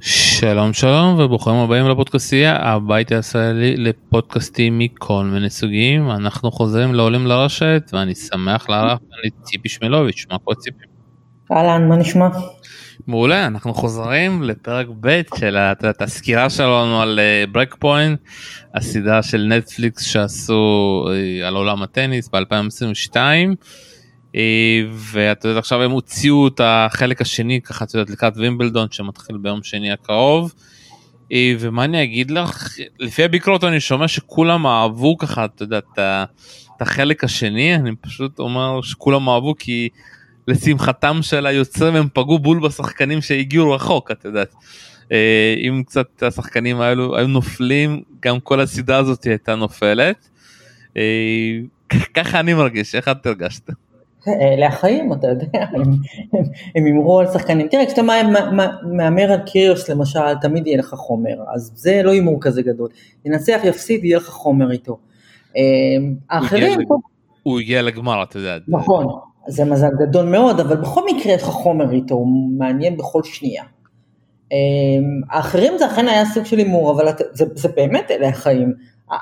שלום שלום וברוכים הבאים לפודקאסטייה הבית הישראלי לפודקאסטים מכל מיני סוגים אנחנו חוזרים לעולים לרשת ואני שמח לארח את ציפי שמלוביץ' מה קורה ציפי? אהלן מה נשמע? מעולה אנחנו חוזרים לפרק ב' של הסקירה שלנו על ברק אה, פוינט הסדרה של נטפליקס שעשו אה, על עולם הטניס ב2022. אה, ואת יודעת עכשיו הם הוציאו את החלק השני ככה את יודעת לקראת וימבלדון שמתחיל ביום שני הקרוב. אה, ומה אני אגיד לך לפי הביקורת אני שומע שכולם אהבו ככה את יודעת את החלק השני אני פשוט אומר שכולם אהבו כי לשמחתם של היוצרים הם פגעו בול בשחקנים שהגיעו רחוק את יודעת. אה, אם קצת השחקנים האלו היו נופלים גם כל הסדרה הזאת הייתה נופלת. ככה אני מרגיש איך את הרגשת? אלה החיים, אתה יודע, הם הימרו על שחקנים. תראה, כשאתה מהמר על קיריוס למשל, תמיד יהיה לך חומר, אז זה לא הימור כזה גדול. ינצח, יפסיד, יהיה לך חומר איתו. אמ, האחרים... הוא הגיע לגמר, אתה יודע. נכון, זה מזל גדול מאוד, אבל בכל מקרה יש לך חומר איתו, הוא מעניין בכל שנייה. אמ, האחרים זה אכן היה סוג של הימור, אבל זה, זה באמת אלה החיים.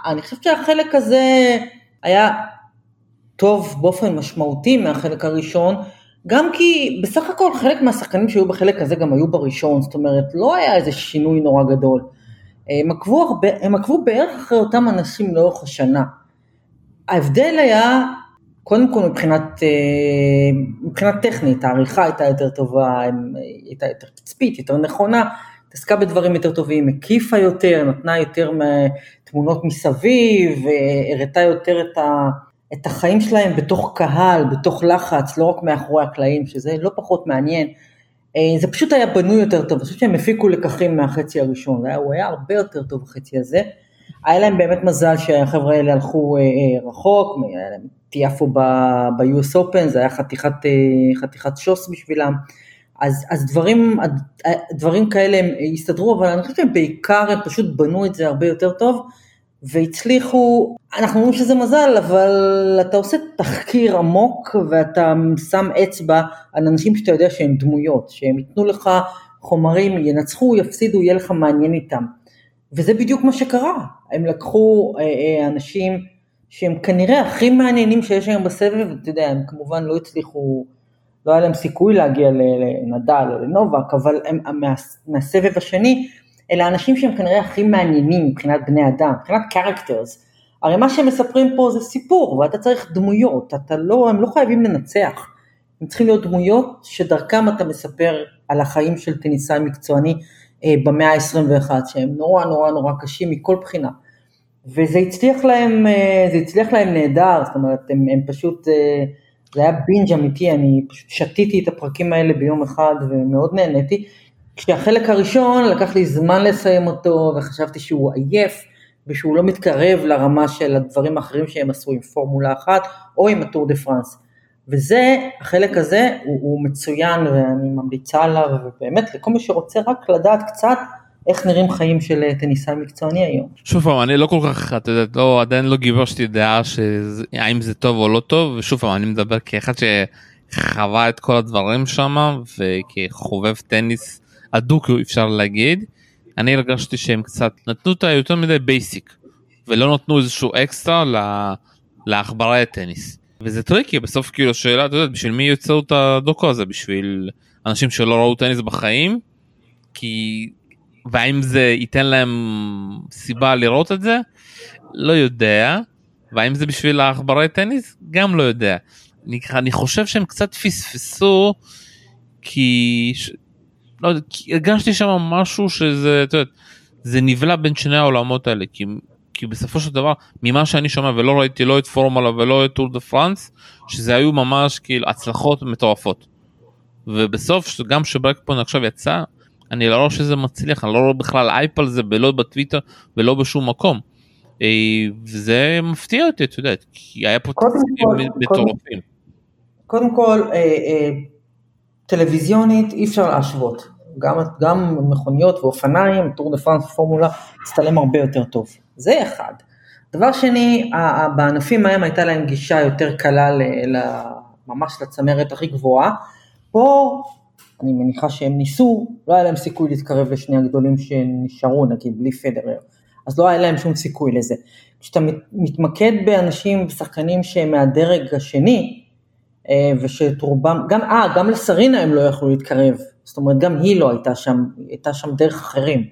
אני חושבת שהחלק הזה היה טוב באופן משמעותי מהחלק הראשון, גם כי בסך הכל חלק מהשחקנים שהיו בחלק הזה גם היו בראשון, זאת אומרת לא היה איזה שינוי נורא גדול. הם עקבו, הרבה, הם עקבו בערך אחרי אותם אנשים לאורך השנה. ההבדל היה, קודם כל מבחינת, אה, מבחינת טכנית, העריכה הייתה יותר טובה, הייתה יותר תצפית, יותר נכונה, התעסקה בדברים יותר טובים, הקיפה יותר, נתנה יותר תמונות מסביב, הראתה יותר את ה... את החיים שלהם בתוך קהל, בתוך לחץ, לא רק מאחורי הקלעים, שזה לא פחות מעניין. אה, זה פשוט היה בנוי יותר טוב, אני חושבת שהם הפיקו לקחים מהחצי הראשון, הוא היה הרבה יותר טוב בחצי הזה. היה להם באמת מזל שהחבר'ה האלה הלכו אה, אה, רחוק, היה להם תיאפו ב-US Open, זה היה חתיכת, חתיכת שוס בשבילם. אז, אז דברים, דברים כאלה הם הסתדרו, אבל אני חושבת שהם בעיקר הם פשוט בנו את זה הרבה יותר טוב. והצליחו, אנחנו אומרים שזה מזל, אבל אתה עושה תחקיר עמוק ואתה שם אצבע על אנשים שאתה יודע שהם דמויות, שהם ייתנו לך חומרים, ינצחו, יפסידו, יהיה לך מעניין איתם. וזה בדיוק מה שקרה, הם לקחו אה, אה, אנשים שהם כנראה הכי מעניינים שיש היום בסבב, אתה יודע, הם כמובן לא הצליחו, לא היה להם סיכוי להגיע לנדל או לנובק, אבל הם, מה, מהסבב השני אלה האנשים שהם כנראה הכי מעניינים מבחינת בני אדם, מבחינת characters. הרי מה שהם מספרים פה זה סיפור, ואתה צריך דמויות, אתה לא, הם לא חייבים לנצח. הם צריכים להיות דמויות שדרכם אתה מספר על החיים של טניסאי מקצועני אה, במאה ה-21, שהם נורא נורא נורא קשים מכל בחינה. וזה הצליח להם, אה, זה הצליח להם נהדר, זאת אומרת, הם, הם פשוט, אה, זה היה בינג' אמיתי, אני פשוט שתיתי את הפרקים האלה ביום אחד ומאוד נהניתי. כשהחלק הראשון לקח לי זמן לסיים אותו וחשבתי שהוא עייף ושהוא לא מתקרב לרמה של הדברים האחרים שהם עשו עם פורמולה אחת או עם הטור דה פרנס. וזה, החלק הזה הוא, הוא מצוין ואני ממליצה עליו ובאמת לכל מי שרוצה רק לדעת קצת איך נראים חיים של טניסאי מקצועני היום. שוב פעם אני לא כל כך אתה יודע לא עדיין לא גיבשתי דעה שהאם זה טוב או לא טוב ושוב פעם אני מדבר כאחד שחווה את כל הדברים שם וכחובב טניס הדוק אפשר להגיד. אני הרגשתי שהם קצת נתנו את היותר מדי basic ולא נתנו איזשהו אקסטרה לעכברי הטניס. וזה tricky בסוף כאילו שאלה אתה יודע בשביל מי יוצר את הדוקו הזה בשביל אנשים שלא ראו טניס בחיים כי והאם זה ייתן להם סיבה לראות את זה לא יודע והאם זה בשביל העכברי טניס גם לא יודע. אני, אני חושב שהם קצת פספסו כי לא יודע, הרגשתי שם משהו שזה, את יודעת, זה נבלע בין שני העולמות האלה, כי, כי בסופו של דבר, ממה שאני שומע ולא ראיתי לא את פורמולה ולא את טור דה פרנס, שזה היו ממש כאילו הצלחות מטורפות. ובסוף, גם ש Break Point עכשיו יצא, אני לא רואה שזה מצליח, אני לא רואה בכלל אייפ על זה, ולא בטוויטר ולא בשום מקום. אה, וזה מפתיע אותי, את יודעת, כי היה פה תקציבים מטורפים. קודם כל, אה, אה, טלוויזיונית אי אפשר להשוות. גם, גם מכוניות ואופניים, טור דה פרנס ופורמולה, הצטלם הרבה יותר טוב. זה אחד. דבר שני, בענפים ההם הייתה להם גישה יותר קלה ל, ל, ממש לצמרת הכי גבוהה. פה אני מניחה שהם ניסו, לא היה להם סיכוי להתקרב לשני הגדולים שנשארו, נגיד, בלי פדרר. אז לא היה להם שום סיכוי לזה. כשאתה מתמקד באנשים, שחקנים שהם מהדרג השני, אה, ושאת רובם, גם, אה, גם לסרינה הם לא יכלו להתקרב, זאת אומרת גם היא לא הייתה שם, הייתה שם דרך אחרים.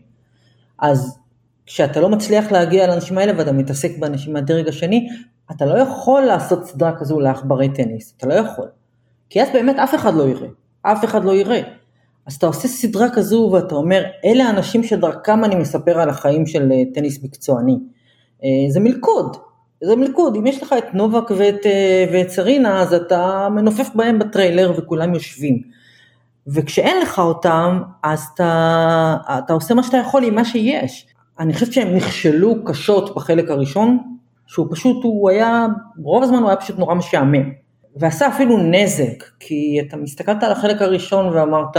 אז כשאתה לא מצליח להגיע לאנשים האלה ואתה מתעסק באנשים מהדרג השני, אתה לא יכול לעשות סדרה כזו לעכברי טניס, אתה לא יכול. כי אז באמת אף אחד לא יראה, אף אחד לא יראה. אז אתה עושה סדרה כזו ואתה אומר, אלה האנשים שדרכם אני מספר על החיים של אה, טניס מקצועני. אה, זה מלכוד, זה מלכוד, אם יש לך את נובק ואת, אה, ואת סרינה, אז אתה מנופף בהם בטריילר וכולם יושבים. וכשאין לך אותם, אז אתה, אתה עושה מה שאתה יכול עם מה שיש. אני חושבת שהם נכשלו קשות בחלק הראשון, שהוא פשוט, הוא היה, רוב הזמן הוא היה פשוט נורא משעמם. ועשה אפילו נזק, כי אתה מסתכלת על החלק הראשון ואמרת,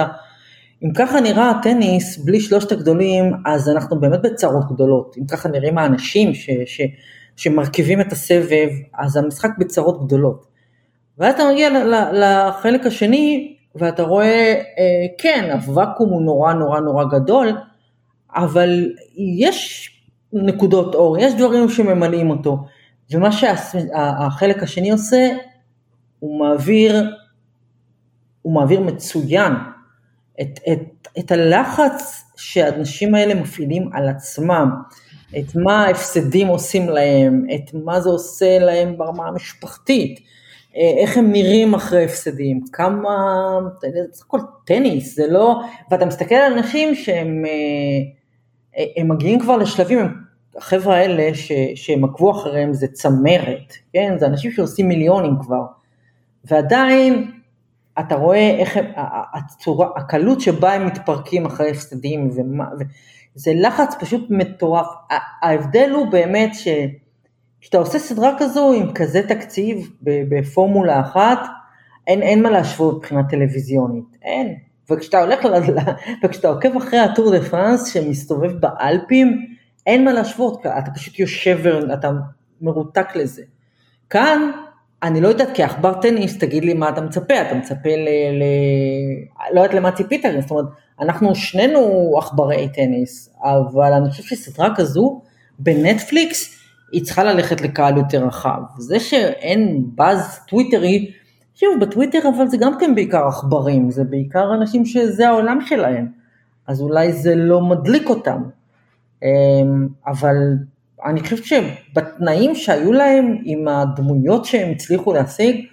אם ככה נראה הטניס בלי שלושת הגדולים, אז אנחנו באמת בצרות גדולות. אם ככה נראים האנשים ש, ש, שמרכיבים את הסבב, אז המשחק בצרות גדולות. ואז אתה מגיע לחלק השני, ואתה רואה, אה, כן, הוואקום הוא נורא נורא נורא גדול, אבל יש נקודות אור, יש דברים שממלאים אותו. ומה שהחלק השני עושה, הוא מעביר, הוא מעביר מצוין את, את, את הלחץ שהאנשים האלה מפעילים על עצמם, את מה ההפסדים עושים להם, את מה זה עושה להם ברמה המשפחתית, אה, איך הם נראים אחרי הפסדים, כמה, אתה יודע, זה הכל טניס, זה לא, ואתה מסתכל על אנשים שהם אה, הם מגיעים כבר לשלבים, החבר'ה האלה ש, שהם עקבו אחריהם זה צמרת, כן, זה אנשים שעושים מיליונים כבר, ועדיין אתה רואה איך הם, הצורה, הקלות שבה הם מתפרקים אחרי הפסדים, ומה, זה לחץ פשוט מטורף. ההבדל הוא באמת שכשאתה עושה סדרה כזו עם כזה תקציב בפורמולה אחת, אין, אין מה להשוות מבחינה טלוויזיונית, אין. וכשאתה הולך, וכשאתה עוקב אחרי הטור דה פרנס שמסתובב באלפים, אין מה להשוות, אתה פשוט יושב ואתה מרותק לזה. כאן אני לא יודעת, כעכבר טניס, תגיד לי מה אתה מצפה, אתה מצפה ל... ל... לא יודעת למה ציפית, זאת אומרת, אנחנו שנינו עכברי טניס, אבל אני חושב שסדרה כזו בנטפליקס, היא צריכה ללכת לקהל יותר רחב. זה שאין באז טוויטרי, שוב, בטוויטר אבל זה גם כן בעיקר עכברים, זה בעיקר אנשים שזה העולם שלהם, אז אולי זה לא מדליק אותם. אמ, אבל אני חושבת שבתנאים שהיו להם, עם הדמויות שהם הצליחו להשיג,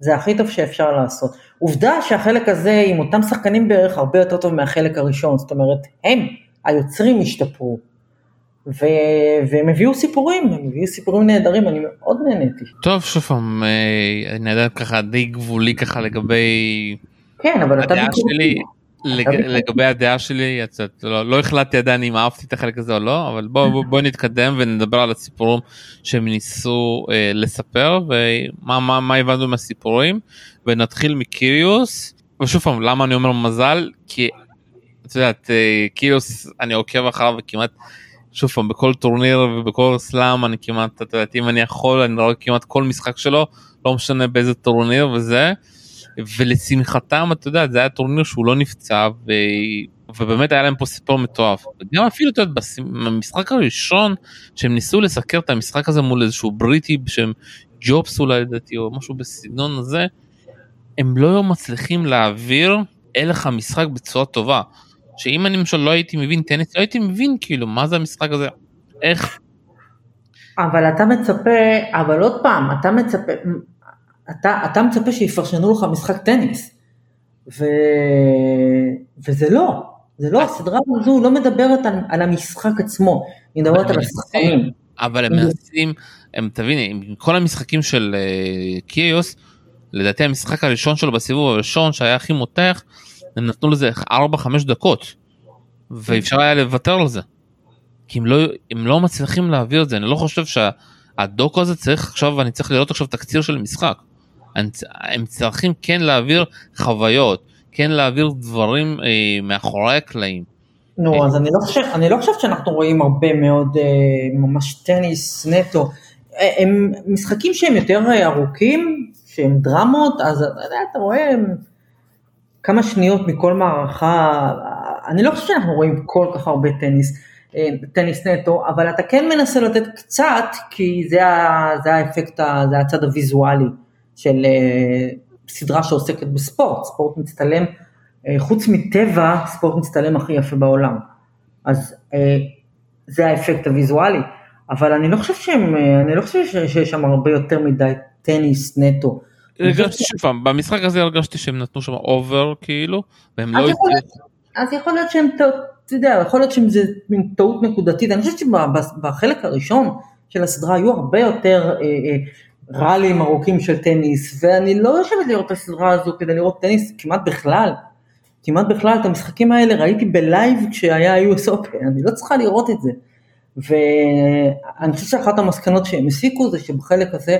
זה הכי טוב שאפשר לעשות. עובדה שהחלק הזה עם אותם שחקנים בערך הרבה יותר טוב מהחלק הראשון, זאת אומרת, הם, היוצרים השתפרו. ו... והם הביאו סיפורים, הם הביאו סיפורים נהדרים, אני מאוד נהניתי. טוב, שוב פעם, אה, אני יודע ככה די גבולי ככה לגבי... כן, אבל אתה ביקורתי. לג... לגבי הדעה שלי יצאת, לא, לא החלטתי עדיין אם אהבתי את החלק הזה או לא אבל בוא בוא, בוא נתקדם ונדבר על הסיפורים שהם ניסו אה, לספר ומה מה, מה הבנו מהסיפורים. ונתחיל מקיריוס. ושוב פעם למה אני אומר מזל? כי את יודעת אה, קיריוס אני עוקב אחריו וכמעט שוב פעם בכל טורניר ובכל סלאם אני כמעט את יודעת אם אני יכול אני רואה כמעט כל משחק שלו לא משנה באיזה טורניר וזה. ולשמחתם אתה יודע זה היה טורניר שהוא לא נפצע ו... ובאמת היה להם פה סיפור מטורף. גם אפילו אתה יודע במשחק הראשון שהם ניסו לסקר את המשחק הזה מול איזשהו בריטי שהם ג'ובס אולי לדעתי או משהו בסגנון הזה הם לא מצליחים להעביר הלך המשחק בצורה טובה. שאם אני למשל לא הייתי מבין טניס לא הייתי מבין כאילו מה זה המשחק הזה איך. אבל אתה מצפה אבל עוד פעם אתה מצפה אתה, אתה מצפה שיפרשנו לך משחק טניס, ו... וזה לא, זה לא, הסדרה הזו לא מדברת על, על המשחק עצמו, היא מדברת על השחקנים. אבל הם מנסים, הם תביני, עם כל המשחקים של uh, קיוס, לדעתי המשחק הראשון שלו בסיבוב הראשון שהיה הכי מותח, הם נתנו לזה 4-5 דקות, ואפשר היה לוותר על זה. כי הם לא, הם לא מצליחים להעביר את זה, אני לא חושב שהדוקו הזה צריך עכשיו, אני צריך לראות עכשיו תקציר של משחק. הם צריכים כן להעביר חוויות, כן להעביר דברים אה, מאחורי הקלעים. נו, אז אני לא, חושב, אני לא חושב שאנחנו רואים הרבה מאוד אה, ממש טניס נטו. אה, הם משחקים שהם יותר אה, ארוכים, שהם דרמות, אז אתה יודע, אתה רואה, כמה שניות מכל מערכה, אני לא חושב שאנחנו רואים כל כך הרבה טניס, אה, טניס נטו, אבל אתה כן מנסה לתת קצת, כי זה, זה האפקט, זה הצד הוויזואלי של אה, סדרה שעוסקת בספורט, ספורט מצטלם, אה, חוץ מטבע, ספורט מצטלם הכי יפה בעולם. אז זה האפקט הוויזואלי, אבל אני לא חושב שהם, אני לא חושב שיש שם הרבה יותר מדי טניס נטו. הרגשתי שוב פעם, במשחק הזה הרגשתי שהם נתנו שם over כאילו, והם לא. אז יכול להיות שהם, אתה יודע, יכול להיות שזה מין טעות נקודתית, אני חושבת שבחלק הראשון של הסדרה היו הרבה יותר אה, אה, ראלים ארוכים של טניס, ואני לא יושבת לראות את הסדרה הזו כדי לראות טניס כמעט בכלל, כמעט בכלל את המשחקים האלה ראיתי בלייב כשהיה US Open, אני לא צריכה לראות את זה. ואני חושב שאחת המסקנות שהם הסיקו זה שבחלק הזה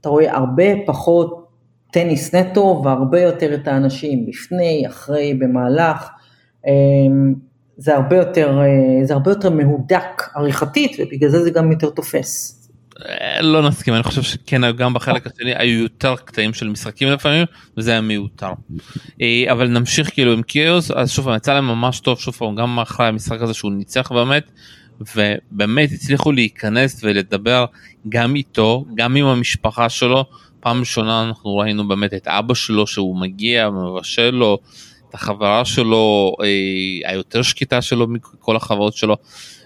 אתה רואה הרבה פחות טניס נטו והרבה יותר את האנשים לפני, אחרי, במהלך. אמ, זה הרבה יותר, אה, זה הרבה יותר מהודק עריכתית ובגלל זה זה גם יותר תופס. אה, לא נסכים אני חושב שכן גם בחלק השני היו יותר קטעים של משחקים לפעמים וזה היה מיותר. אה, אבל נמשיך כאילו עם קיוס אז שוב פעם יצא להם ממש טוב שוב פעם גם אחרי המשחק הזה שהוא ניצח באמת ובאמת הצליחו להיכנס ולדבר גם איתו גם עם המשפחה שלו פעם ראשונה אנחנו ראינו באמת את אבא שלו שהוא מגיע מבשל לו את החברה שלו אה, היותר שקטה שלו מכל החברות שלו.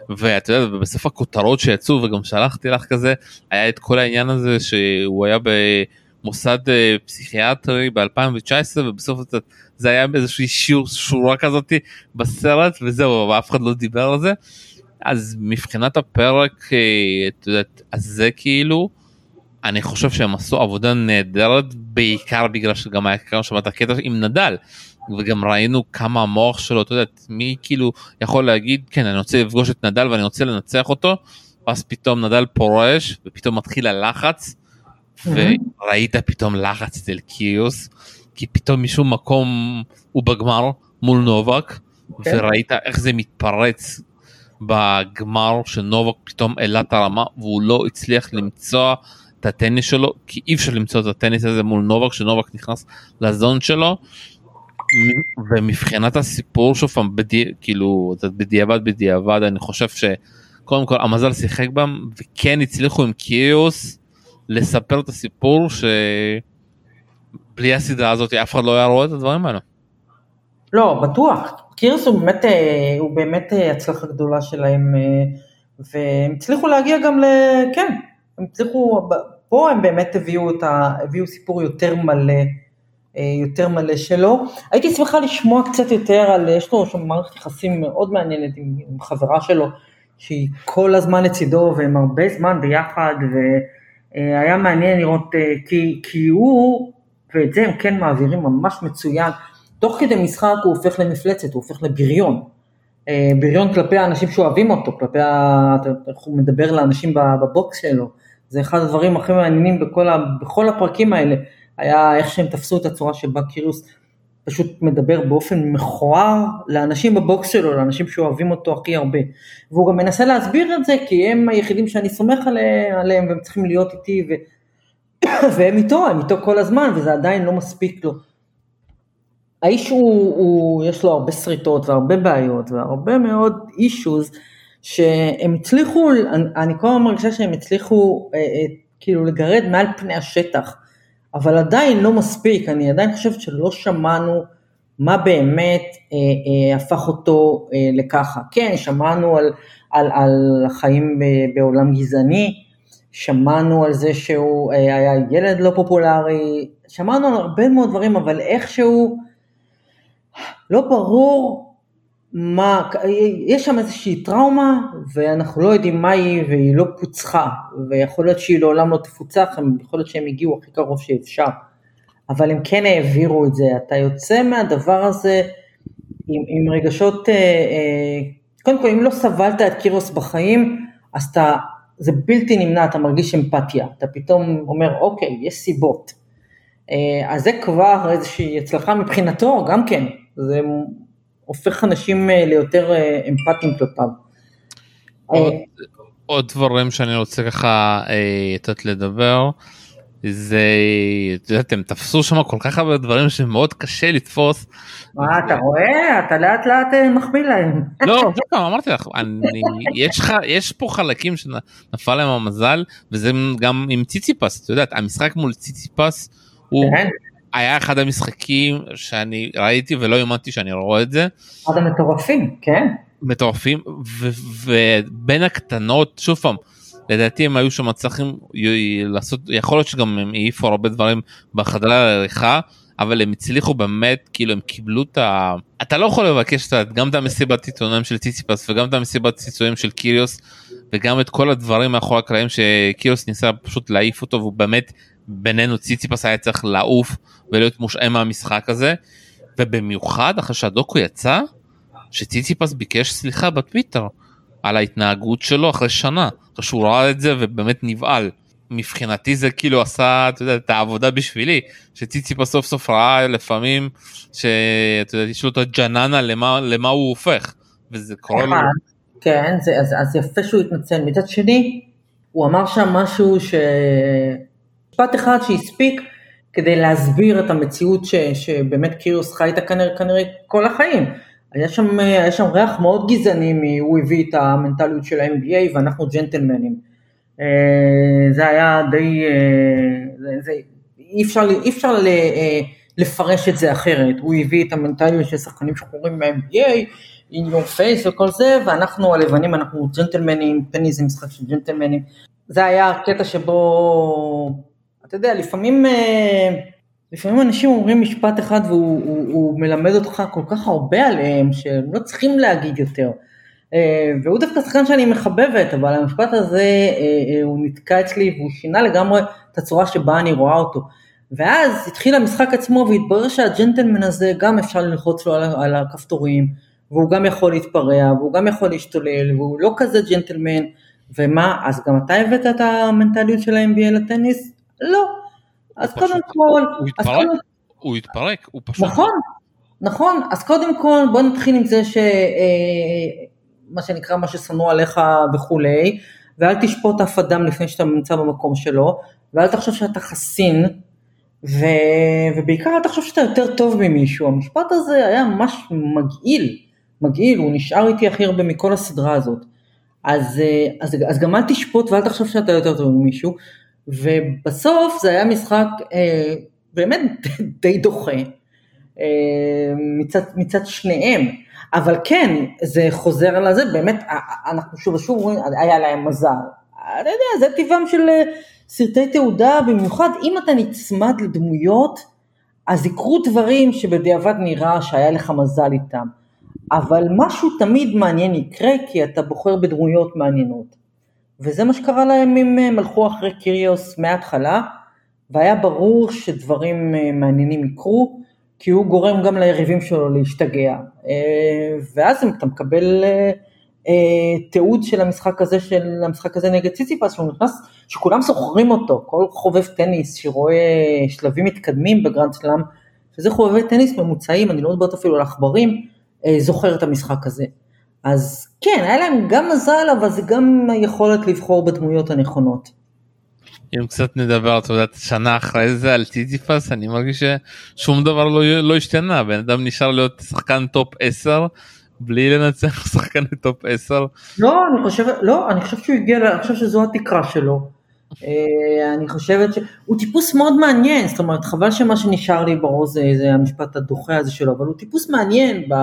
ואתה יודע בסוף הכותרות שיצאו וגם שלחתי לך כזה היה את כל העניין הזה שהוא היה במוסד אה, פסיכיאטרי ב2019 ובסוף זה היה באיזושהי שיעור שורה כזאתי בסרט וזהו ואף אחד לא דיבר על זה. אז מבחינת הפרק אה, את יודעת אז זה כאילו אני חושב שהם עשו עבודה נהדרת בעיקר בגלל שגם היה כאן שם את הקטע עם נדל וגם ראינו כמה המוח שלו, אתה יודע, מי כאילו יכול להגיד, כן, אני רוצה לפגוש את נדל ואני רוצה לנצח אותו, ואז פתאום נדל פורש, ופתאום מתחיל הלחץ, וראית פתאום לחץ אצל קיוס, כי פתאום משום מקום הוא בגמר מול נובק, כן. וראית איך זה מתפרץ בגמר שנובק פתאום העלה את הרמה והוא לא הצליח למצוא את הטניס שלו כי אי אפשר למצוא את הטניס הזה מול נובק שנובק נכנס לזון שלו ומבחינת הסיפור שוב פעם בדי, כאילו בדיעבד בדיעבד אני חושב שקודם כל המזל שיחק בם וכן הצליחו עם קיוס לספר את הסיפור שבלי הסדרה הזאת אף אחד לא היה רואה את הדברים האלה. לא בטוח קיוס הוא באמת אה, הוא באמת אה, הצלחה גדולה שלהם אה, והם הצליחו להגיע גם ל... כן הם הצליחו פה הם באמת הביאו ה... הביאו סיפור יותר מלא. אה, יותר מלא שלו. הייתי שמחה לשמוע קצת יותר על, יש לו שם מערכת יחסים מאוד מעניינת עם, עם חברה שלו, שהיא כל הזמן לצידו והם הרבה זמן ביחד, והיה מעניין לראות, אה, כי, כי הוא, ואת זה הם כן מעבירים ממש מצוין, תוך כדי משחק הוא הופך למפלצת, הוא הופך לבריון. אה, בריון כלפי האנשים שאוהבים אותו, כלפי, ה... איך הוא מדבר לאנשים בבוקס שלו, זה אחד הדברים הכי מעניינים בכל, ה... בכל הפרקים האלה. היה איך שהם תפסו את הצורה שבה קיריוס פשוט מדבר באופן מכוער לאנשים בבוקס שלו, לאנשים שאוהבים אותו הכי הרבה. והוא גם מנסה להסביר את זה, כי הם היחידים שאני סומך עליהם, והם צריכים להיות איתי, ו... והם איתו, הם איתו כל הזמן, וזה עדיין לא מספיק לו. האיש הוא, הוא, יש לו הרבה שריטות והרבה בעיות והרבה מאוד אישוז שהם הצליחו, אני, אני כל הזמן מרגישה שהם הצליחו אה, אה, כאילו לגרד מעל פני השטח אבל עדיין לא מספיק, אני עדיין חושבת שלא שמענו מה באמת אה, אה, הפך אותו אה, לככה. כן, שמענו על, על, על החיים בעולם גזעני, שמענו על זה שהוא אה, היה ילד לא פופולרי, שמענו על הרבה מאוד דברים, אבל איכשהו לא ברור מה, יש שם איזושהי טראומה ואנחנו לא יודעים מה היא והיא לא פוצחה. ויכול להיות שהיא לעולם לא תפוצח, יכול להיות שהם הגיעו הכי קרוב שאפשר, אבל הם כן העבירו את זה, אתה יוצא מהדבר הזה עם, עם רגשות, אה, אה, קודם כל אם לא סבלת את קירוס בחיים, אז אתה, זה בלתי נמנע, אתה מרגיש אמפתיה, אתה פתאום אומר אוקיי, יש סיבות. אה, אז זה כבר איזושהי הצלחה מבחינתו, גם כן, זה הופך אנשים אה, ליותר אה, אמפתיים כלפיו. עוד, עוד דברים שאני רוצה ככה לתת לדבר. זה, את יודעת, הם תפסו שם כל כך הרבה דברים שמאוד קשה לתפוס. מה, אתה רואה? אתה לאט לאט אה, מחמיא להם. לא, אמרתי לך, אני, יש, לך, יש פה חלקים שנפל להם המזל, וזה גם עם ציציפס, את יודעת, המשחק מול ציציפס הוא כן. היה אחד המשחקים שאני ראיתי ולא האמנתי שאני רואה את זה. אחד המטורפים, כן. מטורפים, ובין הקטנות, שוב פעם, לדעתי הם היו שם צריכים לעשות, יכול להיות שגם הם העיפו הרבה דברים בחדרי העריכה, אבל הם הצליחו באמת, כאילו הם קיבלו את ה... אתה לא יכול לבקש את גם את המסיבת עיתונאים של ציציפס וגם את המסיבת ציצויים של קיריוס וגם את כל הדברים מאחורי הקלעים שקיריוס ניסה פשוט להעיף אותו והוא באמת בינינו ציציפס היה צריך לעוף ולהיות מושעה מהמשחק הזה ובמיוחד אחרי שהדוקו יצא שציציפס ביקש סליחה בטוויטר על ההתנהגות שלו אחרי שנה אחרי שהוא ראה את זה ובאמת נבהל. מבחינתי זה כאילו עשה אתה יודע, את העבודה בשבילי שציציפס סוף סוף ראה לפעמים שאתה יודע, יש לו את הג'ננה למה, למה הוא הופך וזה קורה לו. אחד, כן, זה, אז, אז יפה שהוא התנצל. מצד שני, הוא אמר שם משהו ש... משפט אחד שהספיק כדי להסביר את המציאות ש, שבאמת קיריוס חי איתה כנראה, כנראה כל החיים. היה שם, היה שם ריח מאוד גזעני, הוא הביא את המנטליות של ה-NBA ואנחנו ג'נטלמנים. אה, זה היה די, אה, זה, זה, אי אפשר, אי אפשר ל- אה, לפרש את זה אחרת, הוא הביא את המנטליות של שחקנים שחורים מה-NBA, in your face וכל זה, ואנחנו הלבנים, אנחנו ג'נטלמנים, פני זה משחק של ג'נטלמנים. זה היה הקטע שבו, אתה יודע, לפעמים, אה, לפעמים אנשים אומרים משפט אחד והוא הוא, הוא מלמד אותך כל כך הרבה עליהם, שהם לא צריכים להגיד יותר. אה, והוא דווקא שחקן שאני מחבבת, אבל המשפט הזה, אה, הוא נתקע אצלי והוא שינה לגמרי את הצורה שבה אני רואה אותו. ואז התחיל המשחק עצמו והתברר שהג'נטלמן הזה גם אפשר ללחוץ לו על, על הכפתורים, והוא גם יכול להתפרע, והוא גם יכול להשתולל, והוא לא כזה ג'נטלמן, ומה, אז גם אתה הבאת את המנטליות של ה-NBA לטניס? לא. אז קודם כל, הוא התפרק, הוא התפרק, הוא פשוט... נכון, נכון, אז קודם כל בוא נתחיל עם זה ש... אה, מה שנקרא, מה ששנוא עליך וכולי, ואל תשפוט אף אדם לפני שאתה נמצא במקום שלו, ואל תחשוב שאתה חסין, ו... ובעיקר אל תחשוב שאתה יותר טוב ממישהו, המשפט הזה היה ממש מגעיל, מגעיל, הוא נשאר איתי הכי הרבה מכל הסדרה הזאת. אז, אה, אז, אז גם אל תשפוט ואל תחשוב שאתה יותר טוב ממישהו, ובסוף זה היה משחק אה, באמת די דוחה. אה, מצד, מצד שניהם, אבל כן, זה חוזר על זה, באמת, אנחנו שוב ושוב רואים, היה להם מזל. אתה יודע, זה טבעם של אה, סרטי תעודה, במיוחד אם אתה נצמד לדמויות, אז יקרו דברים שבדיעבד נראה שהיה לך מזל איתם. אבל משהו תמיד מעניין יקרה, כי אתה בוחר בדמויות מעניינות. וזה מה שקרה להם אם הם הלכו אחרי קיריוס מההתחלה, והיה ברור שדברים אה, מעניינים יקרו, כי הוא גורם גם ליריבים שלו להשתגע. אה, ואז אתה מקבל אה, אה, תיעוד של המשחק הזה, של המשחק הזה נגד ציציפס, שהוא נכנס, שכולם זוכרים אותו, כל חובב טניס שרואה שלבים מתקדמים בגרנד סלאם, שזה חובבי טניס ממוצעים, אני לא מדברת אפילו על עכברים, אה, זוכר את המשחק הזה. אז כן, היה להם גם מזל, אבל זה גם היכולת לבחור בדמויות הנכונות. אם קצת נדבר, אתה יודעת, שנה אחרי זה על ציציפס, אני מרגיש ששום דבר לא, לא השתנה, בן אדם נשאר להיות שחקן טופ 10, בלי לנצח שחקני טופ 10. לא, אני חושבת, לא, אני חושב שהוא הגיע, אני חושב שזו התקרה שלו. אה, אני חושבת שהוא טיפוס מאוד מעניין, זאת אומרת, חבל שמה שנשאר לי בראש זה, זה המשפט הדוחה הזה שלו, אבל הוא טיפוס מעניין ב,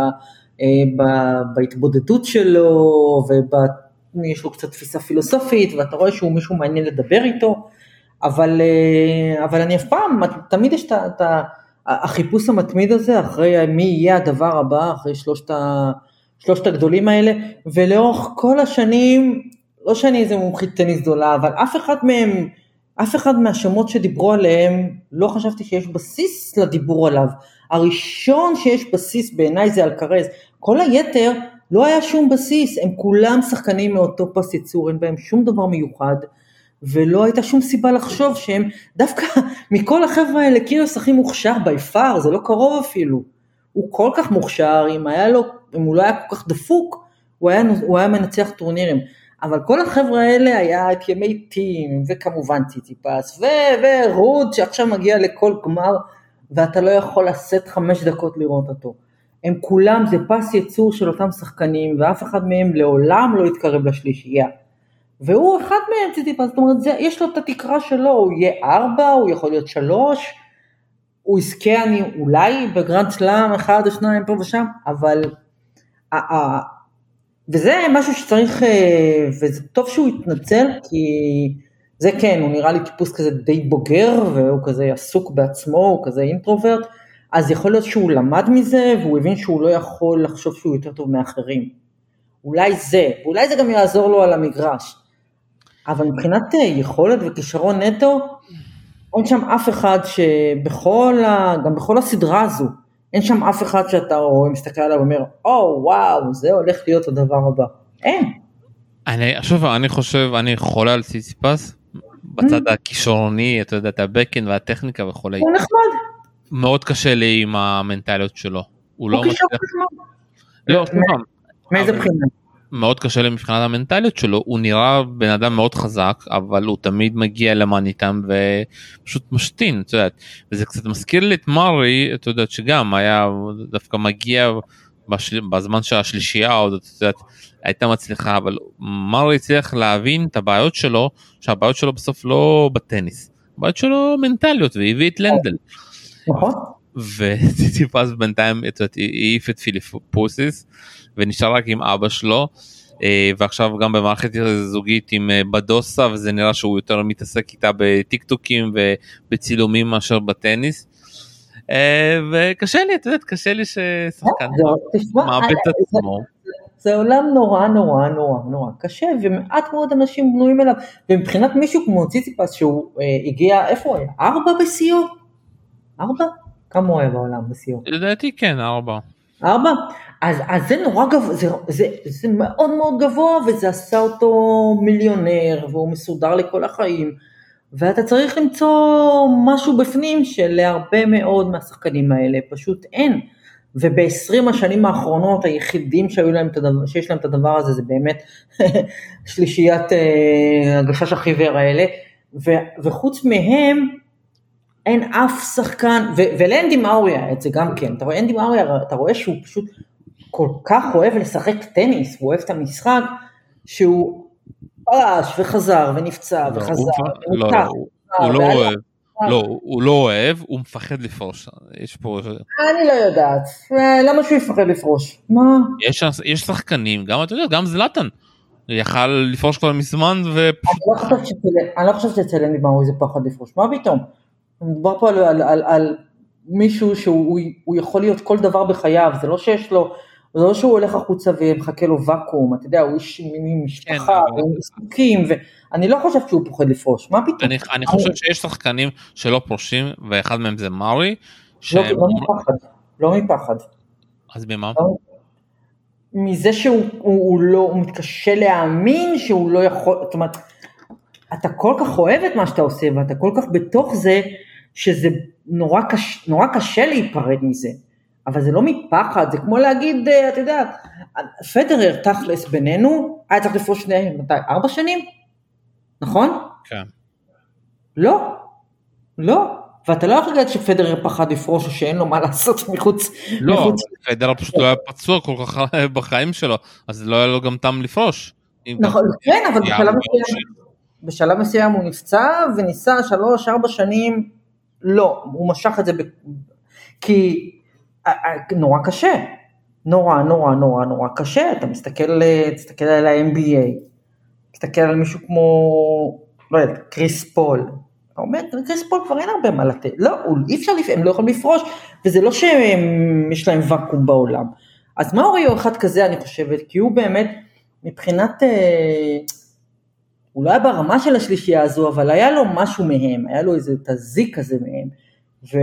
בהתבודדות שלו, ויש לו קצת תפיסה פילוסופית, ואתה רואה שהוא מישהו מעניין לדבר איתו, אבל, אה, אבל אני אף פעם, תמיד יש את החיפוש המתמיד הזה, אחרי מי יהיה הדבר הבא, אחרי שלושת. שלושת הגדולים האלה, ולאורך כל השנים, לא שאני איזה מומחית טניס גדולה, אבל אף אחד מהם, אף אחד מהשמות שדיברו עליהם, לא חשבתי שיש בסיס לדיבור עליו. הראשון שיש בסיס בעיניי זה אלקרז, כל היתר לא היה שום בסיס, הם כולם שחקנים מאותו פס ייצור, אין בהם שום דבר מיוחד. ולא הייתה שום סיבה לחשוב שהם, דווקא מכל החבר'ה האלה קיריוס הכי מוכשר בי פאר, זה לא קרוב אפילו. הוא כל כך מוכשר, אם היה לו, אם הוא לא היה כל כך דפוק, הוא היה, הוא היה מנצח טורנירים. אבל כל החבר'ה האלה היה את ימי טים, וכמובן ציציפס, ורוד שעכשיו מגיע לכל גמר, ואתה לא יכול לשאת חמש דקות לראות אותו. הם כולם, זה פס ייצור של אותם שחקנים, ואף אחד מהם לעולם לא יתקרב לשלישייה. והוא אחד מהם ציציפס, זאת אומרת, זה, יש לו את התקרה שלו, הוא יהיה ארבע, הוא יכול להיות שלוש, הוא יזכה אני אולי בגרנד סלאם אחד או שניים פה ושם, אבל וזה משהו שצריך, אה, וזה טוב שהוא יתנצל, כי זה כן, הוא נראה לי טיפוס כזה די בוגר, והוא כזה עסוק בעצמו, הוא כזה אינטרוברט, אז יכול להיות שהוא למד מזה, והוא הבין שהוא לא יכול לחשוב שהוא יותר טוב מאחרים. אולי זה, ואולי זה גם יעזור לו על המגרש. אבל מבחינת אה, יכולת וכישרון נטו, אין שם אף אחד שבכל, ה... גם בכל הסדרה הזו, אין שם אף אחד שאתה רואה, מסתכל עליו ואומר, או oh, וואו, זה הולך להיות הדבר הבא. אין. אני, שוב, אני חושב, אני חולה על סיסיפס, בצד mm. הכישרוני, אתה יודע, את הבקן והטכניקה וכולי. הוא נחמד. מאוד קשה לי עם המנטליות שלו. הוא לא מצליח... לא, מאיזה בחינה? מאוד קשה לי מבחינת המנטליות שלו הוא נראה בן אדם מאוד חזק אבל הוא תמיד מגיע למען איתם ופשוט משתין את יודעת וזה קצת מזכיר לי את מרי את יודעת שגם היה דווקא מגיע בשל... בזמן שהשלישייה עוד את יודעת הייתה מצליחה אבל מרי הצליח להבין את הבעיות שלו שהבעיות שלו בסוף לא בטניס הבעיות שלו מנטליות והביא את לנדל. נכון. וציציפס בינתיים העיף את פיליפוסיס ונשאר רק עם אבא שלו. אה, ועכשיו גם במערכת זוגית עם אה, בדוסה וזה נראה שהוא יותר מתעסק איתה בטיק טוקים ובצילומים מאשר בטניס. אה, וקשה לי, את יודעת, קשה לי ששחקן מאבד את עצמו. זה עולם נורא נורא נורא נורא קשה ומעט מאוד אנשים בנויים אליו ומבחינת מישהו כמו ציציפס שהוא הגיע איפה הוא היה? ארבע בשיאו? ארבע? כמה הוא היה בעולם בשיאו? לדעתי כן ארבע. ארבע? אז, אז זה נורא גבוה, זה, זה, זה מאוד מאוד גבוה וזה עשה אותו מיליונר והוא מסודר לכל החיים ואתה צריך למצוא משהו בפנים שלהרבה מאוד מהשחקנים האלה פשוט אין. וב-20 השנים האחרונות היחידים שהיו להם את הדבר, שיש להם את הדבר הזה זה באמת שלישיית אה, הגשש החיוור האלה ו, וחוץ מהם אין אף שחקן, ו- ולאנדי מאורי היה את זה גם כן, אתה רואה אנדי מאורי, אתה רואה שהוא פשוט כל כך אוהב לשחק טניס, הוא אוהב את המשחק, שהוא פרש וחזר ונפצע לא, וחזר. הוא, לא, לא, הוא לא אוהב. לא, הוא לא אוהב, הוא מפחד לפרוש. יש פה... אני לא יודעת, למה שהוא יפחד לפרוש? מה? יש, יש שחקנים, גם אתה יודע, גם זלאטן. יכל לפרוש כבר מזמן ו... אני לא חושבת שאצל אנדי מאורי זה פחד לפרוש, מה פתאום? מדובר פה על, על, על, על מישהו שהוא יכול להיות כל דבר בחייו, זה לא שיש לו, זה לא שהוא הולך החוצה ומחכה לו ואקום, אתה יודע, הוא איש עם משפחה, כן, הוא עיסוקים, ואני לא חושבת שהוא פוחד לפרוש, מה פתאום? אני, אני חושב שיש שחקנים שלא פורשים, ואחד מהם זה מארי. לא, לא מפחד, לא מפחד. אז במה? לא, מזה שהוא הוא, הוא לא, הוא מתקשה להאמין שהוא לא יכול, זאת אומרת, אתה כל כך אוהב את מה שאתה עושה ואתה כל כך בתוך זה, שזה נורא, קש, נורא קשה להיפרד מזה, אבל זה לא מפחד, זה כמו להגיד, אה, אתה יודע, פדרר תכלס בינינו, היה צריך לפרוש שני, מתי, ארבע שנים? נכון? כן. לא, לא, ואתה לא יכול להגיד שפדרר פחד לפרוש או שאין לו מה לעשות מחוץ... לא, מחוץ... פדרר פשוט לא היה פצוע כל כך בחיים שלו, אז לא היה לו גם טעם לפרוש. נכון, כן, אבל בשלב מסוים הוא נפצע וניסה שלוש, ארבע שנים לא, הוא משך את זה, ב... כי נורא קשה, נורא נורא נורא נורא קשה, אתה מסתכל, תסתכל על ה- NBA, תסתכל על מישהו כמו, לא יודע, קריס פול, אתה אומר, קריס פול כבר אין הרבה מה לתת, לא, אי אפשר, הם לא יכולים לפרוש, וזה לא שיש להם ואקום בעולם. אז מה הוא אחד כזה אני חושבת, כי הוא באמת, מבחינת, אה, הוא לא היה ברמה של השלישייה הזו, אבל היה לו משהו מהם, היה לו איזה תזיק כזה מהם, ו...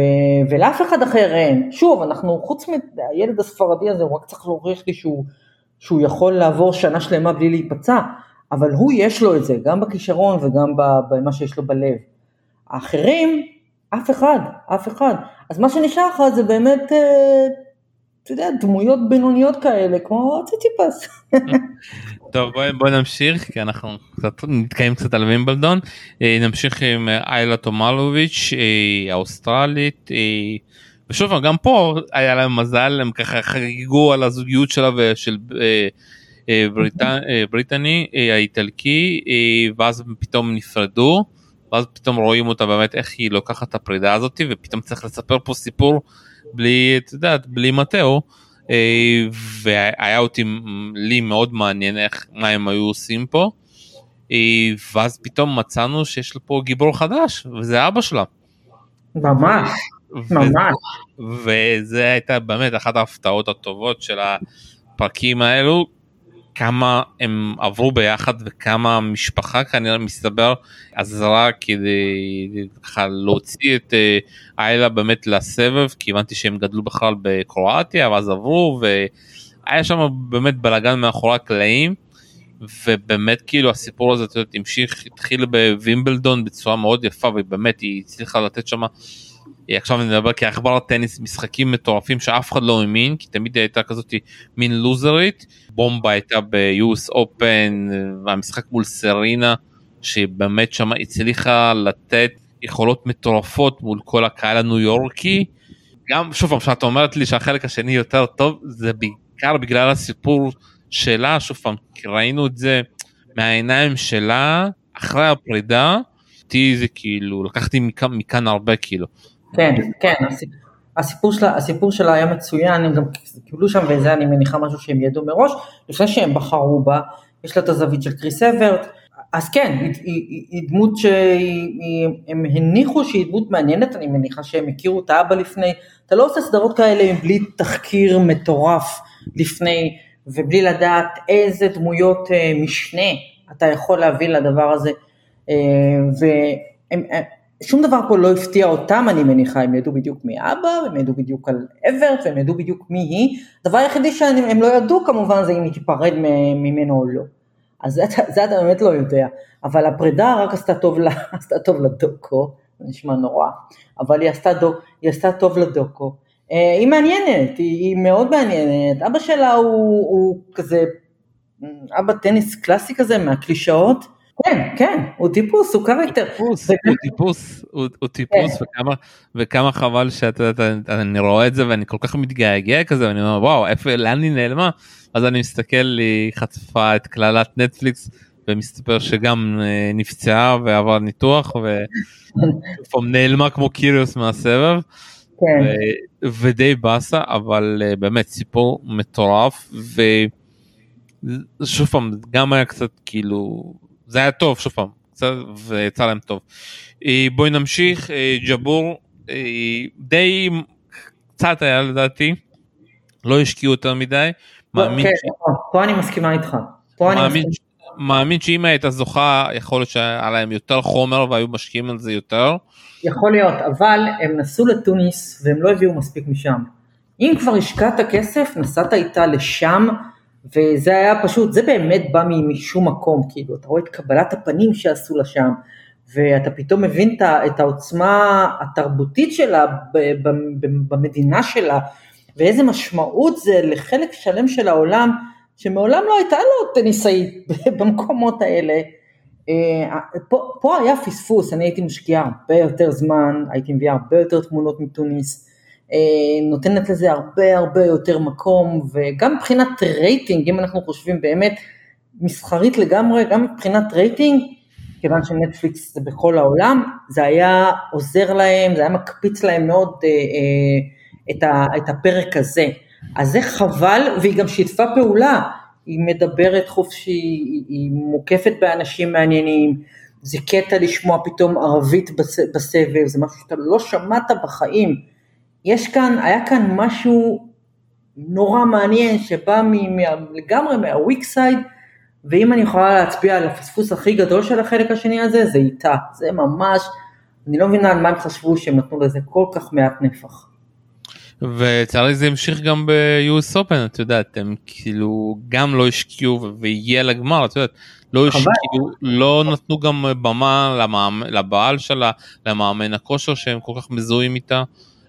ולאף אחד אחר אין. שוב, אנחנו, חוץ מהילד הספרדי הזה, הוא רק צריך להוכיח לי שהוא, שהוא יכול לעבור שנה שלמה בלי להיפצע, אבל הוא יש לו את זה, גם בכישרון וגם במה שיש לו בלב. האחרים, אף אחד, אף אחד. אז מה שנשאר לך זה באמת אה, אתה יודע, דמויות בינוניות כאלה, כמו ציציפס. טוב בואי בוא נמשיך כי אנחנו קצת נתקיים קצת על וימבלדון אה, נמשיך עם אה, איילה תומלוביץ' אה, האוסטרלית ושוב גם פה היה להם מזל הם ככה חגגו על הזוגיות שלה ושל בריטני, האיטלקי ואז פתאום נפרדו ואז פתאום רואים אותה באמת איך היא לוקחת את הפרידה הזאת ופתאום צריך לספר פה סיפור בלי את יודעת בלי מתאו. אה, והיה אותי לי מאוד מעניין איך מה הם היו עושים פה. אה, ואז פתאום מצאנו שיש פה גיבור חדש וזה אבא שלה. ממש, ממש. וזה הייתה באמת אחת ההפתעות הטובות של הפרקים האלו כמה הם עברו ביחד וכמה המשפחה כנראה מסתבר עזרה כדי ככה להוציא את אה, איילה באמת לסבב כי הבנתי שהם גדלו בכלל בקרואטיה ואז עברו והיה שם באמת בלאגן מאחורי הקלעים ובאמת כאילו הסיפור הזה המשיך התחיל בווימבלדון בצורה מאוד יפה ובאמת היא הצליחה לתת שם עכשיו אני מדבר כעכבר טניס משחקים מטורפים שאף אחד לא האמין כי תמיד הייתה כזאת מין לוזרית בומבה הייתה ב-US Open והמשחק מול סרינה שבאמת שם הצליחה לתת יכולות מטורפות מול כל הקהל הניו יורקי. גם שוב פעם שאת אומרת לי שהחלק השני יותר טוב זה בעיקר בגלל הסיפור שלה שוב פעם ראינו את זה מהעיניים שלה אחרי הפרידה. אותי זה כאילו לקחתי מכאן, מכאן הרבה כאילו כן, כן, הסיפור שלה, הסיפור שלה היה מצוין, הם גם קיבלו שם, וזה אני מניחה משהו שהם ידעו מראש, לפני שהם בחרו בה, יש לה את הזווית של קריס אברט, אז כן, היא, היא, היא דמות שהם הניחו שהיא דמות מעניינת, אני מניחה שהם הכירו את האבא לפני, אתה לא עושה סדרות כאלה בלי תחקיר מטורף לפני, ובלי לדעת איזה דמויות אה, משנה אתה יכול להביא לדבר הזה, אה, והם שום דבר פה לא הפתיע אותם, אני מניחה, הם ידעו בדיוק מי אבא, הם ידעו בדיוק על אברט, והם ידעו בדיוק מי היא. הדבר היחידי שהם לא ידעו כמובן זה אם היא תיפרד ממנו או לא. אז זה, זה אתה באמת לא יודע. אבל הפרידה רק עשתה טוב, לה, עשתה טוב לדוקו, זה נשמע נורא, אבל היא עשתה, דוק, היא עשתה טוב לדוקו. אה, היא מעניינת, היא, היא מאוד מעניינת. אבא שלה הוא, הוא כזה, אבא טניס קלאסי כזה מהקלישאות. כן, כן, הוא טיפוס, הוא קרקטר. טיפוס, הוא טיפוס, הוא טיפוס, וכמה, וכמה חבל שאתה יודע, אני רואה את זה ואני כל כך מתגעגע כזה, ואני אומר, וואו, איפה, לאן היא נעלמה? אז אני מסתכל, היא חטפה את קללת נטפליקס, ומסתבר שגם אה, נפצעה ועבר ניתוח, ונעלמה כמו קיריוס מהסבב. כן. ודי באסה, אבל אה, באמת סיפור מטורף, ושוב פעם, גם היה קצת כאילו זה היה טוב שוב פעם, ויצא להם טוב. אה, בואי נמשיך, אה, ג'בור אה, די קצת היה לדעתי, לא השקיעו יותר מדי. מאמין כן, ש... נכון, פה אני מסכימה איתך. מאמין, מאמין שאם הייתה זוכה יכול להיות שהיה להם יותר חומר והיו משקיעים על זה יותר. יכול להיות, אבל הם נסעו לתוניס והם לא הביאו מספיק משם. אם כבר השקעת כסף, נסעת איתה לשם, וזה היה פשוט, זה באמת בא משום מקום, כאילו, אתה רואה את קבלת הפנים שעשו לה שם, ואתה פתאום מבין את העוצמה התרבותית שלה במדינה שלה, ואיזה משמעות זה לחלק שלם של העולם, שמעולם לא הייתה לו טניסאית במקומות האלה. אה, פה, פה היה פספוס, אני הייתי משקיעה הרבה יותר זמן, הייתי מביאה הרבה יותר תמונות מתוניס, נותנת לזה הרבה הרבה יותר מקום, וגם מבחינת רייטינג, אם אנחנו חושבים באמת מסחרית לגמרי, גם מבחינת רייטינג, כיוון שנטפליקס זה בכל העולם, זה היה עוזר להם, זה היה מקפיץ להם מאוד אה, אה, את, ה, את הפרק הזה. אז זה חבל, והיא גם שיתפה פעולה, היא מדברת חופשי, היא מוקפת באנשים מעניינים, זה קטע לשמוע פתאום ערבית בסבב, זה משהו שאתה לא שמעת בחיים. יש כאן, היה כאן משהו נורא מעניין שבא מ, לגמרי מהוויק סייד, ואם אני יכולה להצביע על הפספוס הכי גדול של החלק השני הזה, זה איתה, זה ממש, אני לא מבינה על מה הם חשבו שהם נתנו לזה כל כך מעט נפח. ולצערי זה המשיך גם ב-US Open, את יודעת, הם כאילו גם לא השקיעו והגיע לגמר, את יודעת, לא השקיעו, לא נתנו גם במה למאמן, לבעל שלה, למאמן הכושר שהם כל כך מזוהים איתה.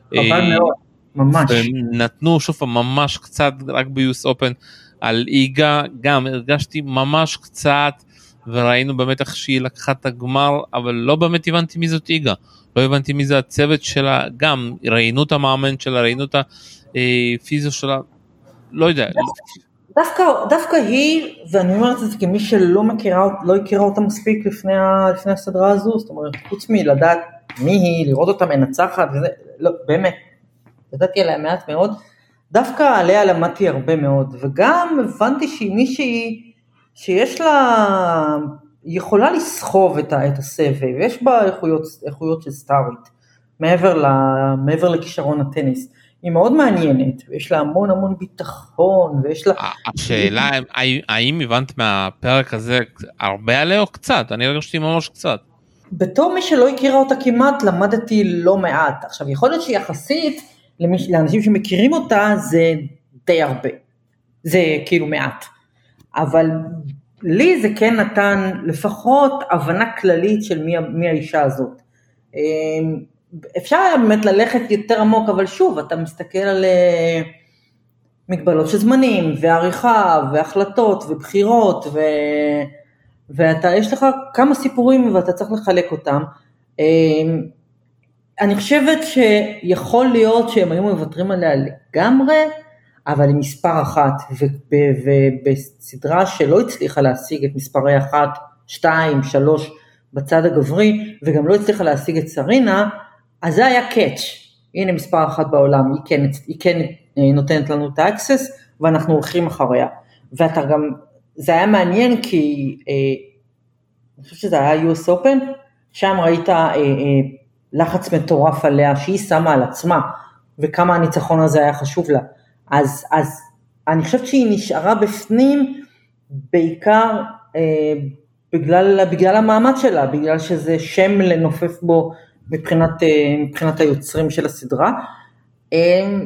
חבל אה, מאוד. ממש. נתנו שוב פעם ממש קצת רק ביוס אופן על איגה, גם הרגשתי ממש קצת וראינו באמת איך שהיא לקחה את הגמר, אבל לא באמת הבנתי מי זאת איגה. לא הבנתי מי זה הצוות שלה, גם ראיינו את המאמן שלה, ראיינו את הפיזיו שלה, לא יודע. דווקא, דווקא היא, ואני אומרת את זה כמי שלא מכירה, לא הכירה אותה מספיק לפני, לפני הסדרה הזו, זאת אומרת, חוץ מלדעת מי היא, לראות אותה מנצחת, וזה, לא, באמת, ידעתי עליה מעט מאוד, דווקא עליה למדתי הרבה מאוד, וגם הבנתי שהיא מישהי שיש לה, היא יכולה לסחוב את, את הסבב, יש בה איכויות, איכויות של סטארית, מעבר, ל, מעבר לכישרון הטניס. היא מאוד מעניינת, ויש לה המון המון ביטחון, ויש לה... השאלה, האם הבנת מהפרק הזה הרבה עליה או קצת? אני הרגשתי ממש קצת. בתור מי שלא הכירה אותה כמעט, למדתי לא מעט. עכשיו, יכול להיות שיחסית לאנשים שמכירים אותה זה די הרבה. זה כאילו מעט. אבל לי זה כן נתן לפחות הבנה כללית של מי, מי האישה הזאת. אמ, אפשר היה באמת ללכת יותר עמוק, אבל שוב, אתה מסתכל על אה, מגבלות של זמנים, ועריכה, והחלטות, ובחירות, ו... ואתה, יש לך כמה סיפורים ואתה צריך לחלק אותם. אמ, אני חושבת שיכול להיות שהם היו מוותרים עליה לגמרי, אבל היא מספר אחת, ובסדרה שלא הצליחה להשיג את מספרי אחת, שתיים, שלוש בצד הגברי, וגם לא הצליחה להשיג את סרינה, אז זה היה קאץ', הנה מספר אחת בעולם, היא כן, היא כן אה, נותנת לנו את ה access, ואנחנו הולכים אחריה. ואתה גם, זה היה מעניין כי, אה, אני חושבת שזה היה US Open, שם ראית אה, אה, לחץ מטורף עליה שהיא שמה על עצמה, וכמה הניצחון הזה היה חשוב לה. אז, אז אני חושבת שהיא נשארה בפנים בעיקר אה, בגלל, בגלל המעמד שלה, בגלל שזה שם לנופף בו מבחינת, אה, מבחינת היוצרים של הסדרה. אה,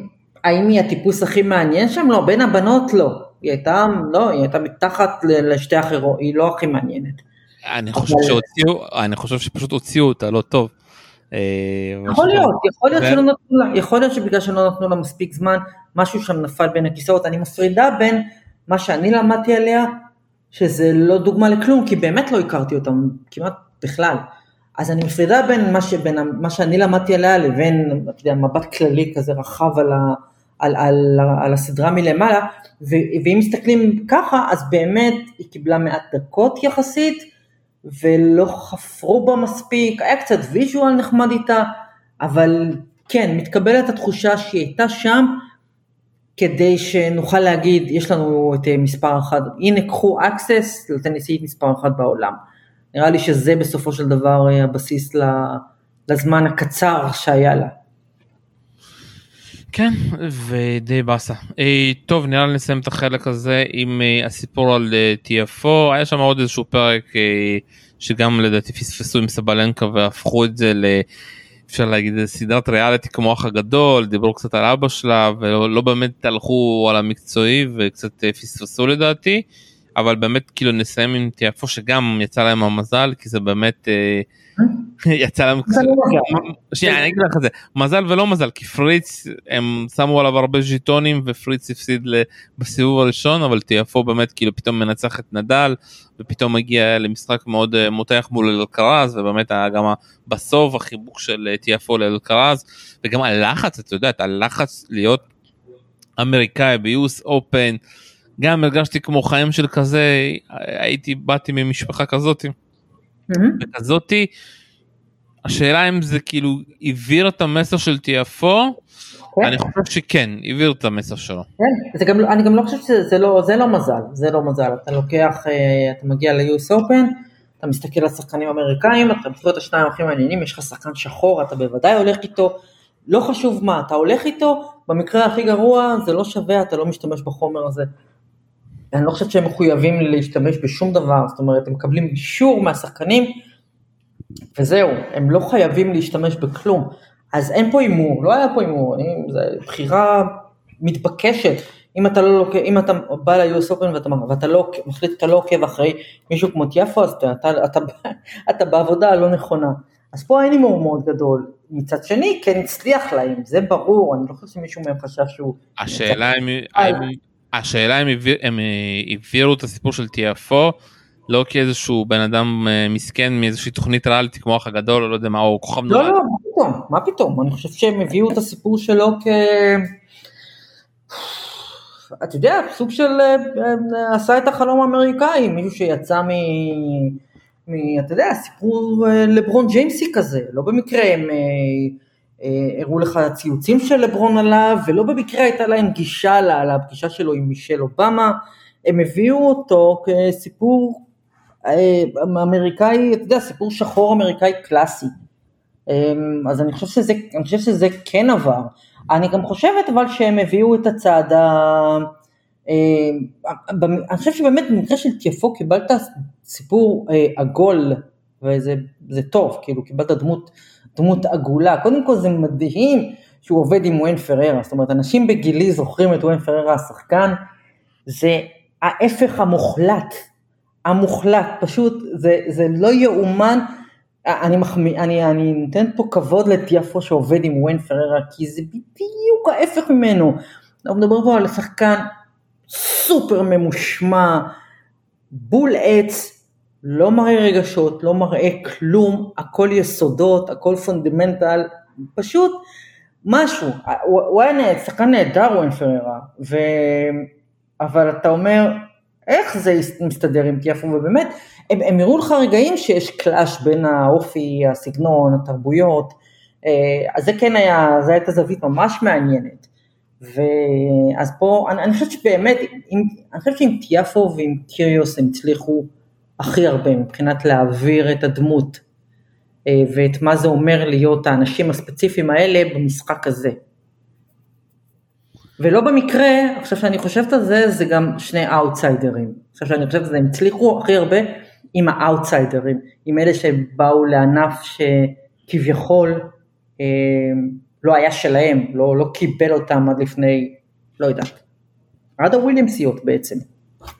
האם היא הטיפוס הכי מעניין שם? לא, בין הבנות לא. היא הייתה, לא, היא הייתה מתחת לשתי אחרות, היא לא הכי מעניינת. אני חושב שהוציאו, אני חושב שפשוט הוציאו אותה לא טוב. אה, יכול להיות, יכול להיות שלא נתנו לה, יכול להיות שבגלל שלא נתנו לה מספיק זמן, משהו שם נפל בין הכיסאות. אני מפרידה בין מה שאני למדתי עליה, שזה לא דוגמה לכלום, כי באמת לא הכרתי אותם כמעט בכלל. אז אני מפרידה בין מה, שבין מה שאני למדתי עליה לבין, אתה יודע, מבט כללי כזה רחב על, ה, על, על, על הסדרה מלמעלה, ו, ואם מסתכלים ככה, אז באמת היא קיבלה מעט דקות יחסית, ולא חפרו בה מספיק, היה קצת ויז'ואל נחמד איתה, אבל כן, מתקבלת התחושה שהיא הייתה שם, כדי שנוכל להגיד, יש לנו את מספר אחת, הנה קחו access לטניסאית מספר אחת בעולם. נראה לי שזה בסופו של דבר אה, הבסיס לזמן הקצר שהיה לה. כן, ודי באסה. אה, טוב, נראה לי נסיים את החלק הזה עם אה, הסיפור על TFO, היה שם עוד איזשהו פרק שגם לדעתי פספסו עם סבלנקה והפכו את זה ל... אפשר להגיד סדרת ריאליטי כמו אח הגדול, דיברו קצת על אבא שלה ולא לא באמת הלכו על המקצועי וקצת פספסו לדעתי. אבל באמת כאילו נסיים עם תיאפו שגם יצא להם המזל כי זה באמת אה, יצא להם שנייה אני אגיד לך את זה מזל ולא מזל כי פריץ הם שמו עליו הרבה ז'יטונים ופריץ הפסיד בסיבוב הראשון אבל תיאפו באמת כאילו פתאום מנצח את נדל ופתאום מגיע למשחק מאוד אה, מותח מול אלקרז ובאמת היה גם בסוף החיבוק של אה, תיאפו לאלקרז וגם הלחץ את יודעת הלחץ להיות אמריקאי ביוס אופן. גם הרגשתי כמו חיים של כזה, הייתי, באתי ממשפחה כזאתי. וכזאתי, השאלה אם זה כאילו העביר את המסר של תיאפו, כן. אני חושב שכן, העביר את המסר שלו. כן, גם, לא, אני גם לא חושבת שזה לא, זה לא מזל, זה לא מזל, אתה לוקח, אה, אתה מגיע ל-US Open, אתה מסתכל על שחקנים אמריקאים, אתה בוחר את השניים הכי מעניינים, יש לך שחקן שחור, אתה בוודאי הולך איתו, לא חשוב מה, אתה הולך איתו, במקרה הכי גרוע זה לא שווה, אתה לא משתמש בחומר הזה. אני לא חושבת שהם מחויבים להשתמש בשום דבר, זאת אומרת, הם מקבלים אישור מהשחקנים, וזהו, הם לא חייבים להשתמש בכלום. אז אין פה הימור, לא היה פה הימור, זו בחירה מתבקשת. אם אתה, לא, אם אתה בא ל-US Open ואתה, ואתה לא, מחליט שאתה לא עוקב אחרי מישהו כמו טיאפו, אז אתה, אתה, אתה, אתה בעבודה הלא נכונה. אז פה אין הימור מאוד גדול. מצד שני, כן הצליח להם, זה ברור, אני לא חושב שמישהו מהם חשב שהוא... השאלה אם, האם, השאלה אם הם העבירו את הסיפור של TFO לא כאיזשהו בן אדם אה, מסכן מאיזושהי תוכנית ריאליטי כמו אח הגדול או לא יודע מה או כוכב נולד. לא לא מה פתאום מה פתאום אני חושב שהם הביאו את הסיפור שלו כ... אתה יודע סוג של אה, אה, עשה את החלום האמריקאי מישהו שיצא מ... מ... אתה יודע סיפור לברון ג'יימסי כזה לא במקרה הם הראו לך ציוצים של לברון עליו ולא במקרה הייתה להם גישה לפגישה שלו עם מישל אובמה הם הביאו אותו כסיפור אה, אמריקאי, אתה יודע, סיפור שחור אמריקאי קלאסי. אמ, אז אני חושב שזה, אני חושב שזה כן עבר. אני גם חושבת אבל שהם הביאו את הצעד ה... אמ, אני חושב שבאמת במקרה של תיפו קיבלת סיפור אה, עגול וזה טוב, כאילו קיבלת דמות, דמות עגולה. קודם כל זה מדהים שהוא עובד עם ווין פררה, זאת אומרת אנשים בגילי זוכרים את ווין פררה השחקן, זה ההפך המוחלט. המוחלט, פשוט זה, זה לא יאומן, אני, מחמיא, אני, אני נותן פה כבוד לטיאפו שעובד עם וויין פריירה, כי זה בדיוק ההפך ממנו. אנחנו מדברים פה על שחקן סופר ממושמע, בול עץ, לא מראה רגשות, לא מראה כלום, הכל יסודות, הכל fundamental, פשוט משהו. הוא היה שחקן נהדר ווין פררה, ו... אבל אתה אומר, איך זה מסתדר עם טיאפו, ובאמת, הם, הם הראו לך רגעים שיש קלאש בין האופי, הסגנון, התרבויות, אה, אז זה כן היה, זו הייתה זווית ממש מעניינת. ואז פה, אני, אני חושבת שבאמת, עם, אני חושבת שעם טיאפו ועם טיריוס הם הצליחו הכי הרבה מבחינת להעביר את הדמות אה, ואת מה זה אומר להיות האנשים הספציפיים האלה במשחק הזה. ולא במקרה, עכשיו שאני חושבת על זה, זה גם שני אאוטסיידרים. עכשיו שאני חושבת על זה, הם הצליחו הכי הרבה עם האאוטסיידרים, עם אלה שבאו לענף שכביכול אה, לא היה שלהם, לא, לא קיבל אותם עד לפני, לא יודעת, עד הוויליאמסיות בעצם.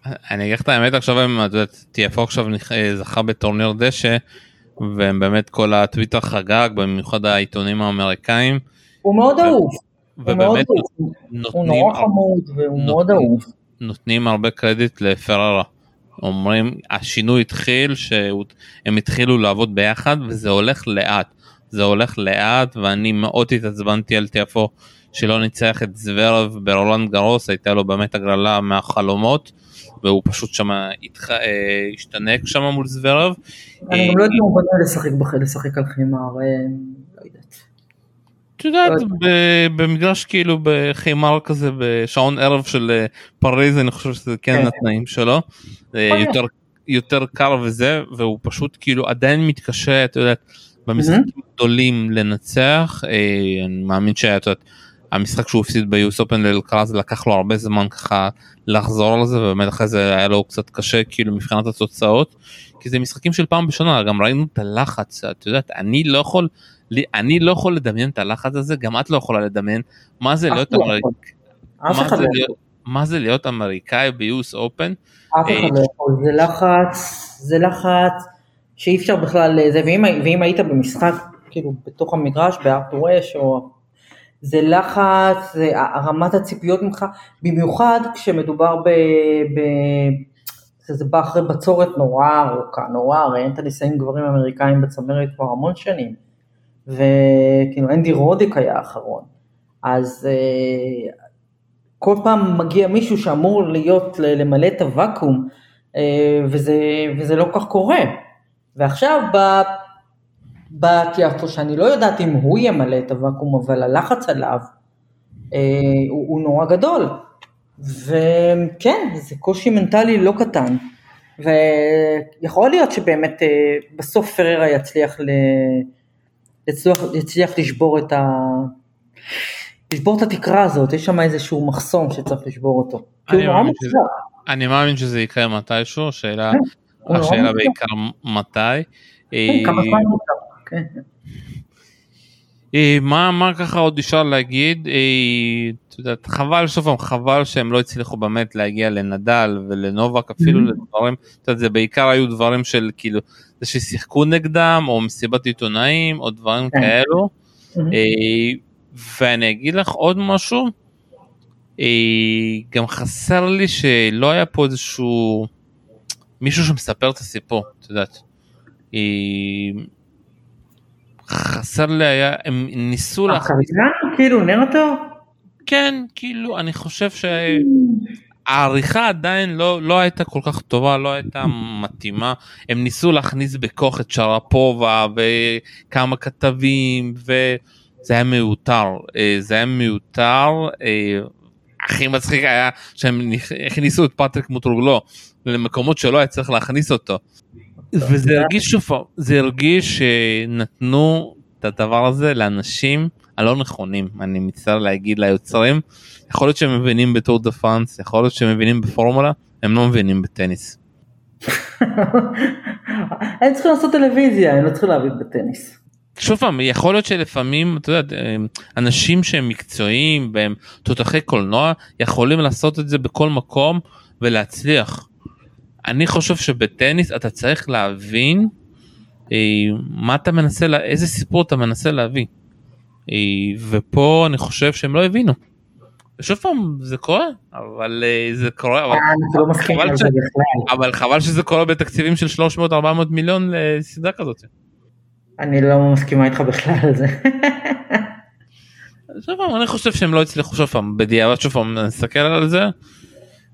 אני אגיד לך את האמת עכשיו הם, את יודעת, טיאפו עכשיו אה, זכה בטורניר דשא והם באמת כל הטוויטר חגג במיוחד העיתונים האמריקאים. הוא מאוד אהוב. ובאמת הוא נורא חמוד והוא מאוד אהוב. נותנים הרבה קרדיט לפררה. אומרים השינוי התחיל שהם התחילו לעבוד ביחד וזה הולך לאט. זה הולך לאט ואני מאוד התעצבנתי על תיאפו שלא ניצח את זוורב ברולנד גרוס הייתה לו באמת הגרלה מהחלומות והוא פשוט שם. אה, השתנק שם מול זוורב. אני גם לא יודעת אם הוא בנה לשחק על חימר. אה, את יודעת במגרש כאילו בחימר כזה בשעון ערב של אה, פריז אני חושב שזה כן, כן. התנאים שלו אה, יותר יותר קר וזה והוא פשוט כאילו עדיין מתקשה את יודעת במשחקים גדולים לנצח אה, אני מאמין שאת יודעת המשחק שהוא הפסיד ביוס אופן לאלקרז לקח לו הרבה זמן ככה לחזור לזה ובאמת אחרי זה היה לו קצת קשה כאילו מבחינת התוצאות כי זה משחקים של פעם בשנה גם ראינו את הלחץ את יודעת אני לא יכול לי, אני לא יכול לדמיין את הלחץ הזה, גם את לא יכולה לדמיין מה זה להיות לא אמריקאי. מה, זה לא להיות, מה זה להיות אמריקאי ביוס אופן? אף אחד לא יכול, זה לחץ, זה לחץ שאי אפשר בכלל, זה, ואם, ואם היית במשחק, כאילו בתוך המגרש, בארתור אש, או... זה לחץ, זה רמת הציפיות ממך, במיוחד כשמדובר ב... ב זה בא אחרי בצורת נורא ארוכה, נורא, הרי אין את הניסיון גברים אמריקאים בצמרת כבר המון שנים. וכאילו אנדי רודיק היה האחרון. אז uh, כל פעם מגיע מישהו שאמור להיות, למלא את הוואקום, uh, וזה, וזה לא כך קורה. ועכשיו בא, בא תיאטו שאני לא יודעת אם הוא ימלא את הוואקום, אבל הלחץ עליו uh, הוא, הוא נורא גדול. וכן, זה קושי מנטלי לא קטן. ויכול להיות שבאמת בסוף פררה יצליח ל... יצליח, יצליח לשבור את ה... לשבור את התקרה הזאת, יש שם איזשהו מחסום שצריך לשבור אותו. אני מאמין, שזה, אני מאמין שזה יקרה מתישהו, השאלה, כן, השאלה בעיקר מתי. כן, כמה זמן מותר, כן. אה, מה מה ככה עוד אפשר להגיד אה, את יודעת חבל שוב פעם חבל שהם לא הצליחו באמת להגיע לנדל ולנובק אפילו Mhm. לדברים את יודעת, זה בעיקר היו דברים של כאילו זה ששיחקו נגדם או מסיבת עיתונאים או דברים כן. כאלו מהמם. אה, ואני אגיד לך עוד משהו גם חסר לי שלא היה פה איזשהו מישהו שמספר את הסיפור את יודעת. חסר לי היה הם ניסו להכניס הקריין כאילו נרטור? כן כאילו אני חושב שהעריכה עדיין לא לא הייתה כל כך טובה לא הייתה מתאימה הם ניסו להכניס בכוח את שרפובה וכמה כתבים וזה היה מיותר אה, זה היה מיותר אה, הכי מצחיק היה שהם הכניסו את פטריק מוראטוגלו למקומות שלא היה צריך להכניס אותו. וזה הרגיש שוב פעם, זה הרגיש שנתנו את הדבר הזה לאנשים הלא נכונים אני מצטער להגיד ליוצרים יכול להיות שהם מבינים בטור דה פרנס יכול להיות שהם מבינים בפורמולה הם לא מבינים בטניס. הם צריכים לעשות טלוויזיה, הם לא צריכים להבין בטניס. שוב פעם יכול להיות שלפעמים אתה יודע אנשים שהם מקצועיים והם תותחי קולנוע יכולים לעשות את זה בכל מקום ולהצליח. אני חושב שבטניס אתה צריך להבין אה, מה אתה מנסה לה- איזה סיפור אתה מנסה להביא. אה, ופה אני חושב שהם לא הבינו. ושוב פעם זה קורה אבל אה, זה קורה אבל, לא חבל ש- זה. אבל חבל שזה קורה בתקציבים של 300-400 מיליון לסדרה כזאת. אני לא מסכימה איתך בכלל על זה. שוב פעם, אני חושב שהם לא הצליחו שוב פעם בדיעבד שוב פעם נסתכל על זה.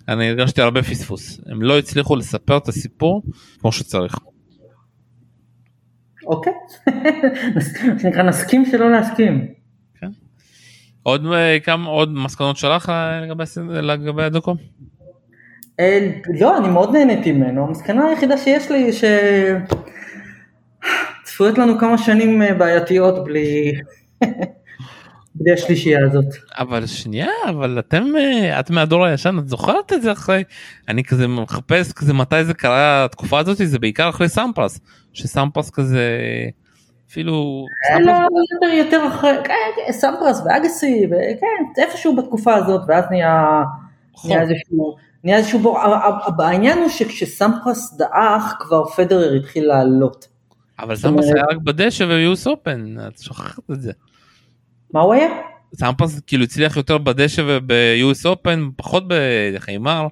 אני הרגשתי הרבה פספוס הם לא הצליחו לספר את הסיפור כמו שצריך. אוקיי. מה שנקרא נסכים שלא להסכים. עוד אה, כמה עוד מסקנות שלך אה, לגבי לגבי הדוקו? אה, לא, אני מאוד נהניתי ממנו. המסקנה היחידה שיש לי ש... צפויות לנו כמה שנים בעייתיות בלי... בלי השלישייה הזאת. אבל שנייה אבל אתם אה, את מהדור הישן את זוכרת את זה אחרי אני כזה מחפש כזה מתי זה קרה התקופה הזאת זה בעיקר אחרי סמפרס שסמפרס כזה אפילו אה, סמפרס- לא, יותר, יותר אחרי, כן, סמפרס ואגסי, וכן, איפשהו בתקופה הזאת, ואז נהיה, נכון. נהיה איזשהו, נהיה איזשהו בור, העניין הוא שכשסמפרס דעך, כבר פדרר התחיל לעלות. אבל סמפרס היה רק בדשא ו US Open את שוכחת את זה. מה הוא היה? סמפרס כאילו הצליח יותר בדשא וב US Open פחות בחימר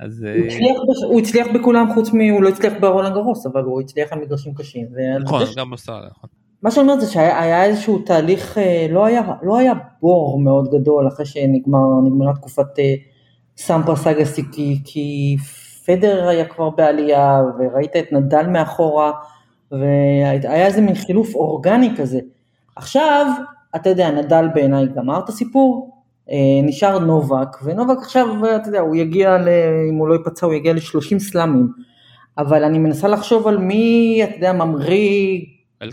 אז אה, הוא הצליח הוא הצליח בכולם חוץ מ... הוא לא הצליח ברולנד גרוס, אבל הוא הצליח על מגרשים קשים. נכון. גם באוסטרליה נכון. מה שאני אומרת זה שהיה היה איזשהו תהליך, אה, לא היה, לא היה בור מאוד גדול אחרי שנגמרה תקופת אה, סמפרס אגסי, כי, כי פדר היה כבר בעלייה, וראית את נדל מאחורה, והיה איזה מין חילוף אורגני כזה. עכשיו, אתה יודע, נדל בעיניי גמר את הסיפור, אה, נשאר נובק, ונובק עכשיו, אתה יודע, הוא יגיע, ל, אם הוא לא ייפצע, הוא יגיע ל-30 סלאמים. אבל אני מנסה לחשוב על מי, אתה יודע, ממריא.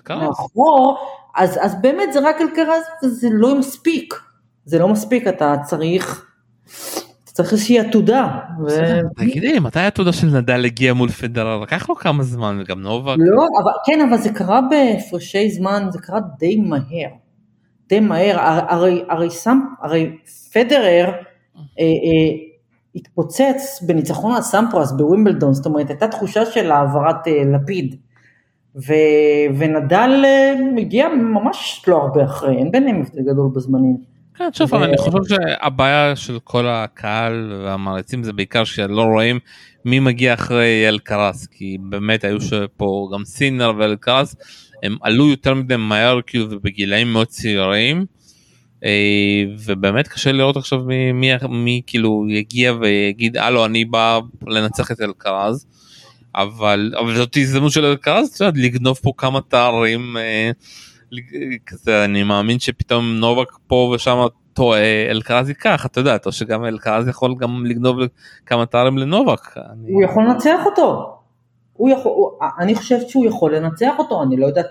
מאחור, אז, אז באמת זה רק אלקרז וזה לא מספיק. זה לא מספיק, אתה צריך, צריך איזושהי עתודה. ו... תגידי מתי התעודה של נדל הגיע מול פדרר לקח לו כמה זמן וגם נובק. לא, אבל, כן, אבל זה קרה בהפרשי זמן, זה קרה די מהר. די מהר, הר- הרי, הרי, סם, הרי פדרר אה, אה, התפוצץ בניצחון על סמפרס בווימבלדון, זאת אומרת הייתה תחושה של העברת אה, לפיד. ו, ונדל אה, הגיע ממש לא הרבה אחרי, אין ביניהם הבדל גדול בזמנים. כן, שוב ו- אני חושב שהבעיה של כל הקהל והמעריצים זה בעיקר שלא רואים מי מגיע אחרי אלקרס כי באמת היו פה גם סינר ואלקרס הם עלו יותר מדי מהר כאילו ובגילאים מאוד צעירים אה, ובאמת קשה לראות עכשיו מי, מי, מי כאילו יגיע ויגיד הלו אני בא לנצח את אלקרז אבל אבל זאת הזדמנות של אלקרז לגנוב פה כמה תארים אה, כזה אני מאמין שפתאום נובק פה ושם אלקרז ייקח אתה יודע או שגם אלקרז יכול גם לגנוב כמה תארים לנובק. אני- הוא יכול לנצח אותו. הוא יכול, הוא, אני חושבת שהוא יכול לנצח אותו, אני לא יודעת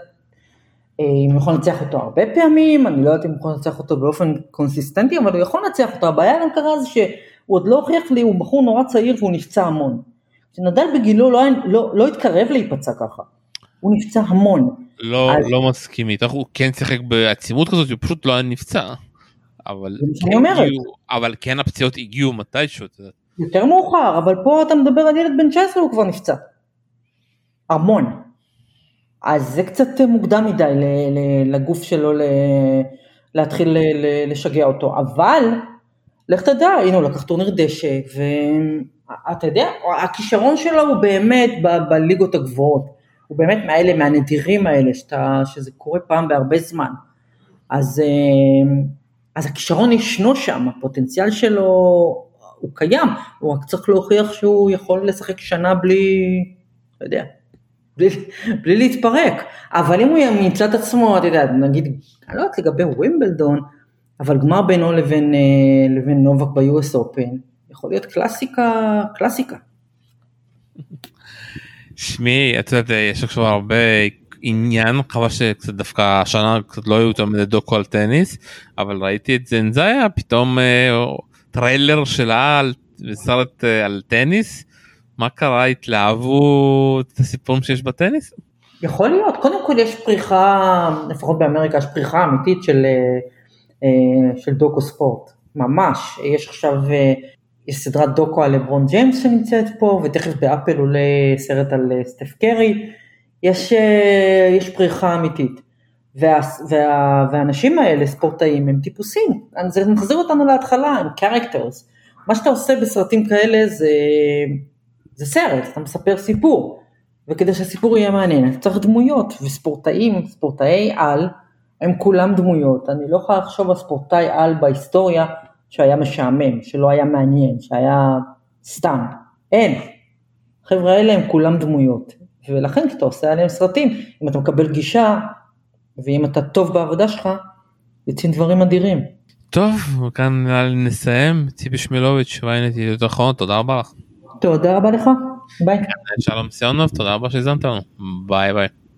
אה, אם הוא יכול לנצח אותו הרבה פעמים, אני לא יודעת אם הוא יכול לנצח אותו באופן קונסיסטנטי, אבל הוא יכול לנצח אותו. הבעיה עם קרה זה שהוא עוד לא הוכיח לי, הוא בחור נורא צעיר והוא נפצע המון. כשנדל בגילו לא, לא, לא התקרב להיפצע ככה, הוא נפצע המון. לא, אז- לא מסכים איתך, הוא כן שיחק בעצימות כזאת, הוא פשוט לא היה נפצע. אבל, כן. הגיעו- אבל כן הפציעות הגיעו מתישהו. יותר מאוחר, אבל פה אתה מדבר על ילד בן 19 הוא כבר נפצע. המון. אז זה קצת מוקדם מדי לגוף שלו להתחיל לשגע אותו, אבל לך תדע, הנה הוא לקח טורניר דשא, ואתה יודע, הכישרון שלו הוא באמת בליגות הגבוהות, הוא באמת מהאלה, מהנדירים האלה, שאתה, שזה קורה פעם בהרבה זמן. אז, אה, אז הכישרון ישנו שם, הפוטנציאל שלו הוא קיים, הוא רק צריך להוכיח שהוא יכול לשחק שנה בלי, לא יודע, בלי, בלי להתפרק. אבל אם הוא ימצא את עצמו, אתה יודע, נגיד, אני לא יודעת לגבי ווימבלדון, אבל גמר בינו לבין, אה, לבין נובק ב-US Open, יכול להיות קלאסיקה, קלאסיקה. תשמעי, את יודעת, יש עכשיו הרבה עניין, חבל שקצת דווקא השנה קצת לא היו יותר מדי דוקו על טניס, אבל ראיתי את זנדאיה, פתאום אה, טריילר שלה על סרט אה, על טניס, מה קרה, התלהבו את הסיפורים שיש בטניס? יכול להיות, קודם כל יש פריחה, לפחות באמריקה יש פריחה אמיתית של, אה, אה, של דוקו ספורט, ממש, יש עכשיו, אה, יש סדרת דוקו על לברון ג'יימס שנמצאת פה, ותכף באפל עולה סרט על סטף קרי, יש, יש פריחה אמיתית. וה, וה, האלה, ספורטאים, הם טיפוסים, זה מחזיר אותנו להתחלה, הם characters. מה שאתה עושה בסרטים כאלה זה, זה סרט, אתה מספר סיפור. וכדי שהסיפור יהיה מעניין, אתה צריך דמויות, וספורטאים, ספורטאי על, הם כולם דמויות. אני לא יכולה לחשוב על ספורטאי על בהיסטוריה שהיה משעמם, שלא היה מעניין, שהיה סתם. אין. החבר'ה האלה הם כולם דמויות. ולכן כשאתה עושה עליהם סרטים, אם אתה מקבל גישה, ואם אתה טוב בעבודה שלך, יוצאים דברים אדירים. טוב, לי נסיים, ציפי שמילוביץ', ynet ידיעות אחרונות, תודה רבה לך. תודה רבה לך, ביי. שלום סיונוב, תודה רבה שהזמנת לנו, ביי ביי.